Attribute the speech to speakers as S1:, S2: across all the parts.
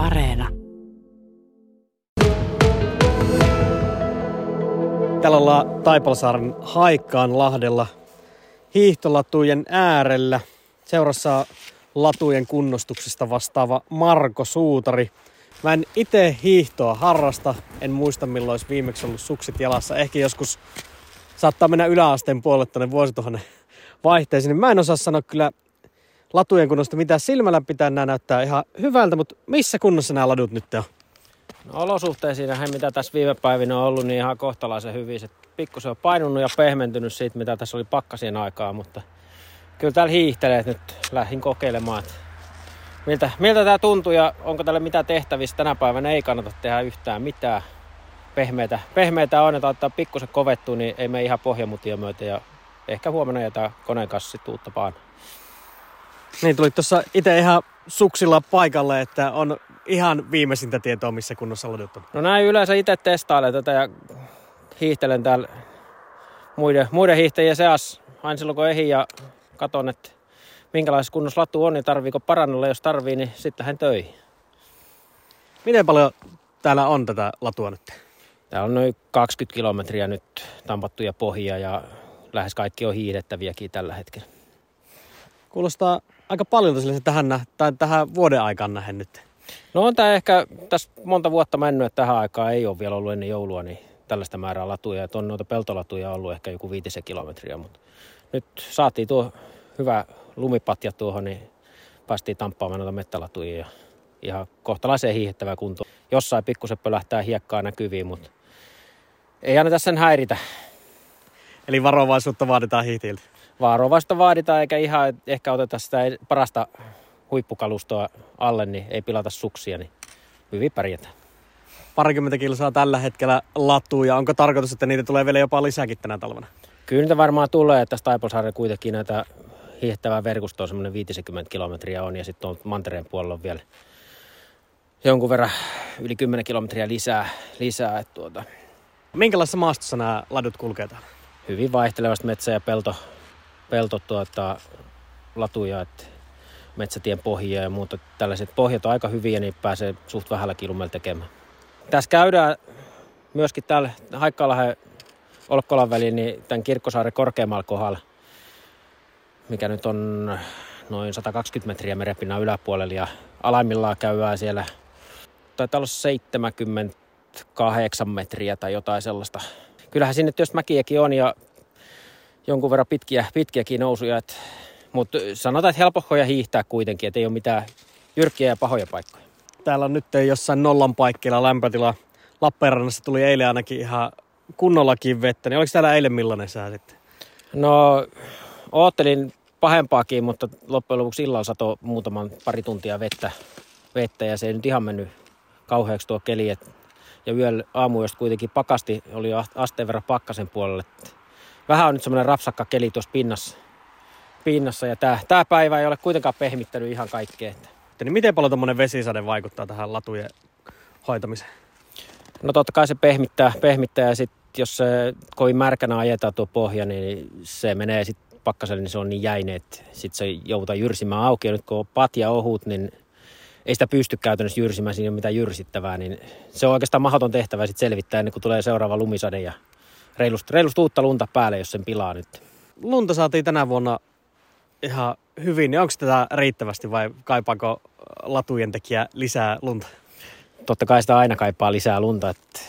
S1: Areena.
S2: Täällä ollaan Taipalsaaren Haikkaan lahdella hiihtolatujen äärellä. Seurassa latujen kunnostuksesta vastaava Marko Suutari. Mä en itse hiihtoa harrasta, en muista milloin olisi viimeksi ollut sukset jalassa. Ehkä joskus saattaa mennä yläasteen puolelle tuonne vuosituhannen vaihteeseen. Mä en osaa sanoa kyllä latujen kunnosta mitä silmällä pitää. Nämä näyttää ihan hyvältä, mutta missä kunnossa nämä ladut nyt on?
S3: No olosuhteisiin, mitä tässä viime päivinä on ollut, niin ihan kohtalaisen hyvin. Se on painunut ja pehmentynyt siitä, mitä tässä oli pakkasien aikaa, mutta kyllä täällä hiihtelee, nyt lähdin kokeilemaan, että miltä, miltä tämä tuntuu ja onko tälle mitä tehtävissä. Tänä päivänä ei kannata tehdä yhtään mitään. Pehmeitä, pehmeitä on, että ottaa pikkusen kovettua, niin ei mene ihan pohjamutia myöten ja ehkä huomenna jätä koneen kanssa sitten uutta painoa.
S2: Niin, tuli tuossa itse ihan suksilla paikalle, että on ihan viimeisintä tietoa, missä kunnossa ladut on.
S3: No näin yleensä itse testailen tätä ja hiihtelen täällä muiden, muiden hiihtäjien seassa aina silloin kun ehin ja katon, että minkälaisessa kunnossa latu on, niin tarviiko parannulla. Jos tarvii, niin sitten hän töihin.
S2: Miten paljon täällä on tätä latua nyt?
S3: Täällä on noin 20 kilometriä nyt tampattuja pohjia ja lähes kaikki on hiidettäviäkin tällä hetkellä.
S2: Kuulostaa aika paljon tähän, tai tähän vuoden aikaan nähden nyt.
S3: No on tämä ehkä tässä monta vuotta mennyt, että tähän aikaan ei ole vielä ollut ennen joulua, niin tällaista määrää latuja. Että on noita peltolatuja ollut ehkä joku viitisen kilometriä, mutta nyt saatiin tuo hyvä lumipatja tuohon, niin päästiin tamppaamaan noita mettälatuja ja ihan kohtalaiseen hiihettävää kuntoon. Jossain pikkusen pölähtää hiekkaa näkyviin, mutta ei anneta sen häiritä.
S2: Eli varovaisuutta vaaditaan hiihtiltä.
S3: Varovaista vaaditaan, eikä ihan ehkä oteta sitä parasta huippukalustoa alle, niin ei pilata suksia, niin hyvin pärjätään.
S2: Parikymmentä kilsaa tällä hetkellä latuja. Onko tarkoitus, että niitä tulee vielä jopa lisääkin tänä talvena?
S3: Kyllä niitä varmaan tulee, että Taipalsaarella kuitenkin näitä hiihtävää verkostoa semmoinen 50 kilometriä on ja sitten on mantereen puolella on vielä jonkun verran yli 10 kilometriä lisää. lisää että tuota.
S2: Minkälaisessa maastossa nämä ladut kulkee täällä?
S3: Hyvin vaihtelevasti metsä- ja pelto, pelto tuota, latuja, että metsätien pohjia ja muuta. Tällaiset pohjat on aika hyviä, niin pääsee suht vähällä kilumella tekemään. Tässä käydään myöskin täällä Haikkalahen Olkkolan väliin, niin tämän Kirkkosaaren korkeammalla kohdalla, mikä nyt on noin 120 metriä merenpinnan yläpuolella ja alaimmillaan käydään siellä, taitaa olla 78 metriä tai jotain sellaista. Kyllähän sinne jos mäkiäkin on ja jonkun verran pitkiä, pitkiäkin nousuja, mutta sanotaan, että helpohkoja hiihtää kuitenkin, että ei ole mitään jyrkkiä ja pahoja paikkoja.
S2: Täällä on nyt jossain nollan paikkeilla lämpötila. Lappeenrannassa tuli eilen ainakin ihan kunnollakin vettä. Niin oliko täällä eilen millainen sää sitten?
S3: No, oottelin pahempaakin, mutta loppujen lopuksi illalla sato muutaman pari tuntia vettä, vettä ja se ei nyt ihan mennyt kauheaksi tuo keli. Et, ja yöllä aamuista kuitenkin pakasti, oli asteen verran pakkasen puolelle. Vähän on nyt semmoinen rapsakka keli tuossa pinnassa, pinnassa ja tämä, tämä päivä ei ole kuitenkaan pehmittänyt ihan kaikkea.
S2: Niin miten paljon tuommoinen vesisade vaikuttaa tähän latujen hoitamiseen?
S3: No totta kai se pehmittää, pehmittää ja sitten jos se kovin märkänä ajetaan tuo pohja, niin se menee sitten pakkaselle, niin se on niin jäinen, että sitten se joudutaan jyrsimään auki. Ja nyt kun on patja ohut, niin ei sitä pysty käytännössä jyrsimään, siinä ei ole mitään jyrsittävää, niin se on oikeastaan mahdoton tehtävä sitten selvittää ennen kuin tulee seuraava lumisade ja reilusti, reilusti uutta lunta päälle, jos sen pilaa nyt.
S2: Lunta saatiin tänä vuonna ihan hyvin, niin onko tätä riittävästi vai kaipaako latujen tekijä lisää lunta?
S3: Totta kai sitä aina kaipaa lisää lunta, että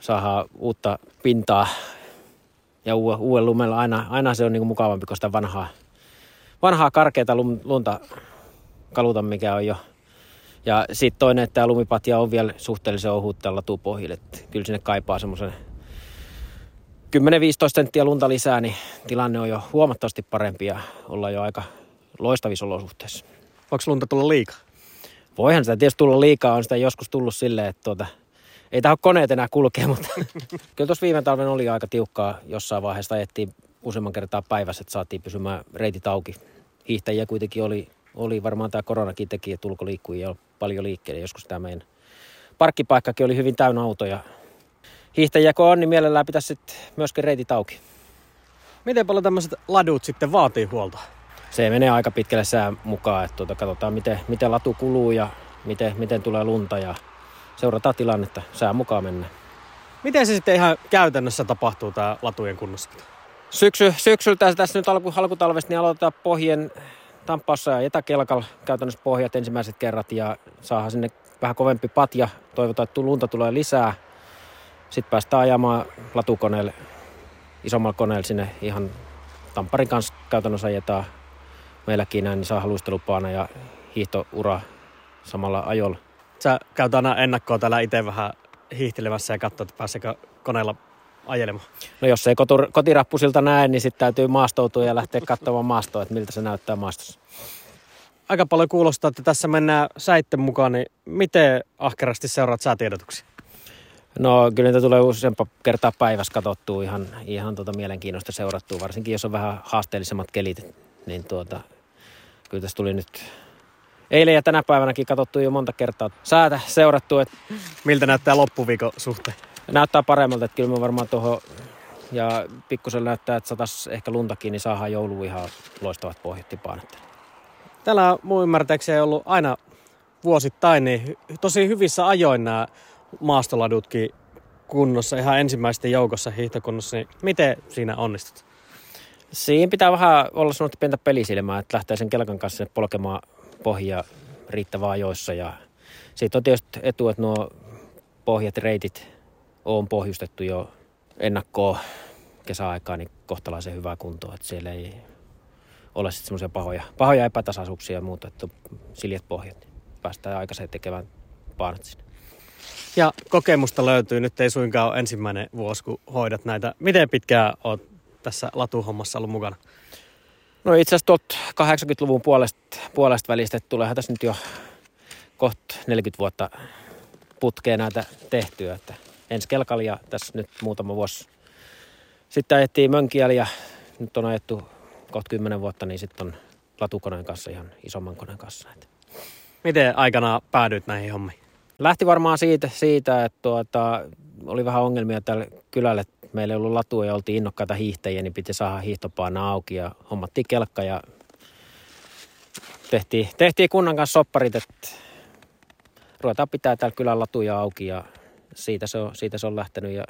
S3: saadaan uutta pintaa ja uuden, lumella aina, aina se on niin kuin mukavampi kuin sitä vanhaa, vanhaa karkeata lunta kaluta, mikä on jo. Ja sitten toinen, että tämä lumipatja on vielä suhteellisen ohut tällä latupohjille. Kyllä sinne kaipaa semmoisen 10-15 senttiä lunta lisää, niin tilanne on jo huomattavasti parempi ja ollaan jo aika loistavissa olosuhteissa.
S2: Voiko lunta tulla liikaa?
S3: Voihan sitä tietysti tulla liikaa, on sitä joskus tullut silleen, että tuota, ei tähän koneet enää kulkea, mutta kyllä tuossa viime talven oli aika tiukkaa. Jossain vaiheessa ajettiin useamman kertaa päivässä, että saatiin pysymään reitit auki. Hiihtäjiä kuitenkin oli, oli varmaan tämä koronakin teki, että ulkoliikkujia paljon liikkeelle. Joskus tämä meidän parkkipaikkakin oli hyvin täynnä autoja hiihtäjiä kun on, niin mielellään pitäisi sitten myöskin reitit auki.
S2: Miten paljon tämmöiset ladut sitten vaatii huolta?
S3: Se menee aika pitkälle sään mukaan, että tuota, katsotaan miten, miten latu kuluu ja miten, miten tulee lunta ja seurataan tilannetta. Sää mukaan mennään.
S2: Miten se sitten ihan käytännössä tapahtuu tämä latujen kunnossapito?
S3: Syksy, syksyltä tässä nyt alku, alkutalvesta niin aloitetaan pohjien tamppaassa ja etäkelkalla käytännössä pohjat ensimmäiset kerrat ja saadaan sinne vähän kovempi patja. Toivotaan, että lunta tulee lisää. Sitten päästään ajamaan latukoneelle, isommalla koneella sinne ihan Tamparin kanssa käytännössä ajetaan meilläkin näin, niin saa luistelupaana ja hiihtoura samalla ajolla.
S2: Sä käyt aina ennakkoa täällä itse vähän hiihtelemässä ja katsoa, että pääseekö koneella ajelemaan.
S3: No jos ei kotur, kotirappusilta näe, niin sitten täytyy maastoutua ja lähteä katsomaan maastoa, että miltä se näyttää maastossa.
S2: Aika paljon kuulostaa, että tässä mennään säitten mukaan, niin miten ahkerasti seuraat säätiedotuksia?
S3: No kyllä niitä tulee useampa kertaa päivässä katsottua ihan, ihan tuota mielenkiinnosta seurattua, varsinkin jos on vähän haasteellisemmat kelit, niin tuota, kyllä tässä tuli nyt eilen ja tänä päivänäkin katsottu jo monta kertaa säätä seurattu. Että
S2: Miltä näyttää loppuviikon suhteen?
S3: Näyttää paremmalta, että kyllä me varmaan tuohon ja pikkusen näyttää, että satas ehkä luntakin, niin saadaan joulu ihan loistavat pohjat tipaan.
S2: Täällä on mun ymmärtääkseni ollut aina vuosittain niin tosi hyvissä ajoin nämä maastoladutkin kunnossa, ihan ensimmäisten joukossa hiihtokunnossa, niin miten siinä onnistut?
S3: Siinä pitää vähän olla sellaista pientä pelisilmää, että lähtee sen kelkan kanssa polkemaan pohjia riittävää ajoissa. Ja siitä on tietysti etu, että nuo pohjat, reitit on pohjustettu jo ennakkoon kesäaikaa niin kohtalaisen hyvää kuntoa, että siellä ei ole sitten semmoisia pahoja, pahoja epätasaisuuksia ja muuta, että siljet pohjat, niin päästään aikaisemmin tekemään paanat sinne.
S2: Ja kokemusta löytyy, nyt ei suinkaan ole ensimmäinen vuosi, kun hoidat näitä. Miten pitkään olet tässä latuhommassa ollut mukana?
S3: No itse asiassa tuolta 80-luvun puolesta, puolesta välistä, että tuleehan tässä nyt jo kohta 40 vuotta putkeen näitä tehtyä. Että ensi kelkalla ja tässä nyt muutama vuosi sitten ajettiin mönkiäli ja nyt on ajettu kohta 10 vuotta, niin sitten on latukoneen kanssa ihan isomman koneen kanssa. Että
S2: Miten aikana päädyit näihin hommiin?
S3: Lähti varmaan siitä, siitä että tuota, oli vähän ongelmia tällä kylällä, meillä ei ollut latua ja oltiin innokkaita hiihtäjiä, niin piti saada hiihtopaana auki ja hommattiin kelkka ja tehtiin, tehtiin kunnan kanssa sopparit, että ruvetaan pitää täällä kylän latuja auki ja siitä se on, siitä se on lähtenyt ja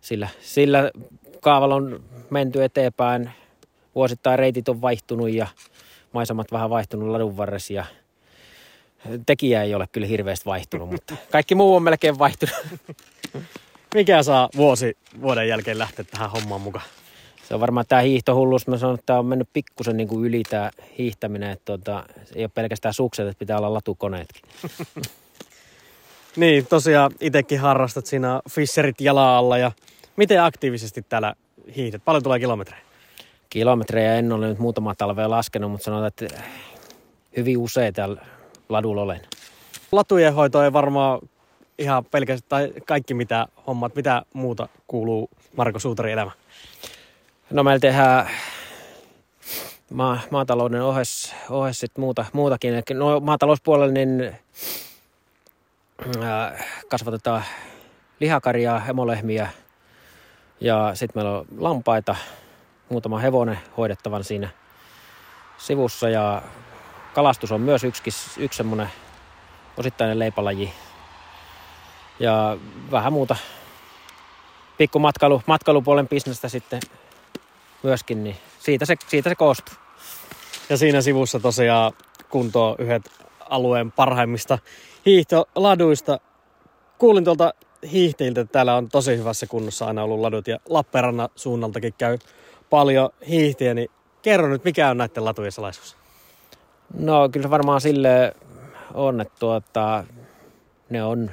S3: sillä, sillä kaavalla on menty eteenpäin. Vuosittain reitit on vaihtunut ja maisemat vähän vaihtunut ladun varressa ja tekijä ei ole kyllä hirveästi vaihtunut, mutta kaikki muu on melkein vaihtunut.
S2: Mikä saa vuosi vuoden jälkeen lähteä tähän hommaan mukaan?
S3: Se on varmaan tämä hiihtohullus. Mä sanon, että tämä on mennyt pikkusen niin kuin yli tämä hiihtäminen. Että tuota, ei ole pelkästään sukset, että pitää olla latukoneetkin.
S2: Niin, tosiaan itsekin harrastat siinä Fisserit jala alla ja miten aktiivisesti täällä hiihdät? Paljon tulee kilometrejä?
S3: Kilometrejä en ole nyt muutama talvea laskenut, mutta sanotaan, että hyvin usein täällä ladulla olen.
S2: Latujen hoito ei varmaan ihan pelkästään, tai kaikki mitä hommat, mitä muuta kuuluu Marko Suutarin elämä?
S3: No meillä tehdään maa, maatalouden ohes, ohes sit muuta, muutakin. Eli no, maatalouspuolella niin ää, kasvatetaan lihakarjaa, hemolehmiä ja sitten meillä on lampaita, muutama hevonen hoidettavan siinä sivussa ja kalastus on myös yksi, yksi semmoinen osittainen leipälaji. Ja vähän muuta pikku matkailu, matkailupuolen bisnestä sitten myöskin, niin siitä se, siitä se koostuu.
S2: Ja siinä sivussa tosiaan kunto on yhdet alueen parhaimmista hiihtoladuista. Kuulin tuolta hiihtäjiltä, että täällä on tosi hyvässä kunnossa aina ollut ladut ja Lappeenrannan suunnaltakin käy paljon hiihtiä, niin kerro nyt, mikä on näiden latujen salaisuus?
S3: No kyllä se varmaan sille on, että tuota, ne on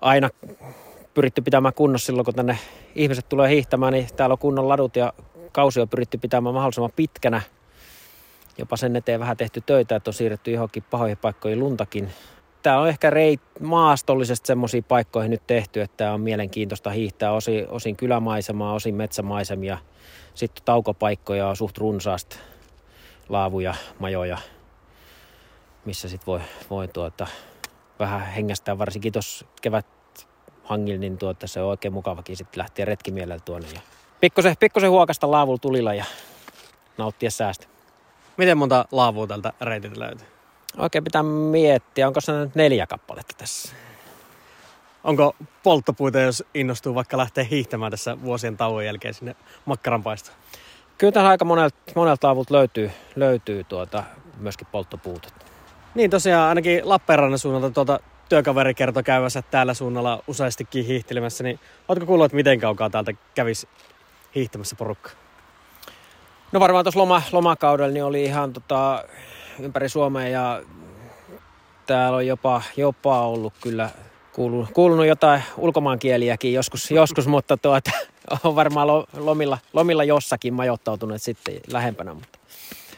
S3: aina pyritty pitämään kunnossa silloin, kun tänne ihmiset tulee hiihtämään, niin täällä on kunnon ladut ja kausi on pyritty pitämään mahdollisimman pitkänä. Jopa sen eteen vähän tehty töitä, että on siirretty johonkin pahoihin paikkoihin luntakin. Tämä on ehkä reit, maastollisesti semmoisiin paikkoihin nyt tehty, että tämä on mielenkiintoista hiihtää osin, osin kylämaisemaa, osin metsämaisemia. Sitten taukopaikkoja on suht runsaasti, laavuja, majoja, missä sitten voi, voi tuota, vähän hengästää, varsinkin tuossa kevät hangilla, niin tuota, se on oikein mukavakin sitten lähteä retkimielellä tuonne. Ja pikkusen, pikkusen huokasta laavulla tulilla ja nauttia säästä.
S2: Miten monta laavua tältä reitiltä löytyy?
S3: Oikein pitää miettiä, onko se nyt neljä kappaletta tässä.
S2: Onko polttopuita, jos innostuu vaikka lähteä hiihtämään tässä vuosien tauon jälkeen sinne makkaranpaistoon?
S3: Kyllä tässä aika monelta, monelta avulta löytyy, löytyy tuota, myöskin polttopuuta.
S2: Niin tosiaan ainakin Lappeenrannan suunnalta tuota työkaveri kertoi käyvänsä täällä suunnalla useastikin hiihtelemässä, niin ootko kuullut, että miten kaukaa täältä kävisi hiihtämässä porukka?
S3: No varmaan tuossa loma, lomakaudella niin oli ihan tota, ympäri Suomea ja täällä on jopa, jopa ollut kyllä kuulunut, kuulunut jotain ulkomaankieliäkin joskus, joskus mutta tuota, on varmaan lomilla, lomilla jossakin majoittautuneet sitten lähempänä, mutta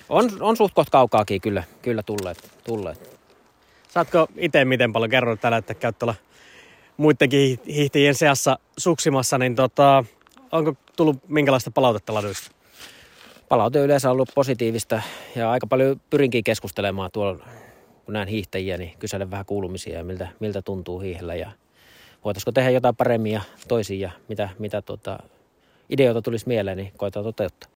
S3: on, on suht kohta kaukaakin kyllä, kyllä tulleet, tulleet.
S2: Saatko itse miten paljon kerroa tällä, että käyt tuolla muidenkin hiihtäjien seassa suksimassa, niin tota, onko tullut minkälaista palautetta laduista?
S3: Palaute yleensä on ollut positiivista ja aika paljon pyrinkin keskustelemaan tuolla, kun näen hiihtäjiä, niin kyselen vähän kuulumisia ja miltä, miltä tuntuu hiihellä ja voitaisiko tehdä jotain paremmin ja toisin ja mitä, mitä tuota, ideoita tulisi mieleen, niin koetaan toteuttaa.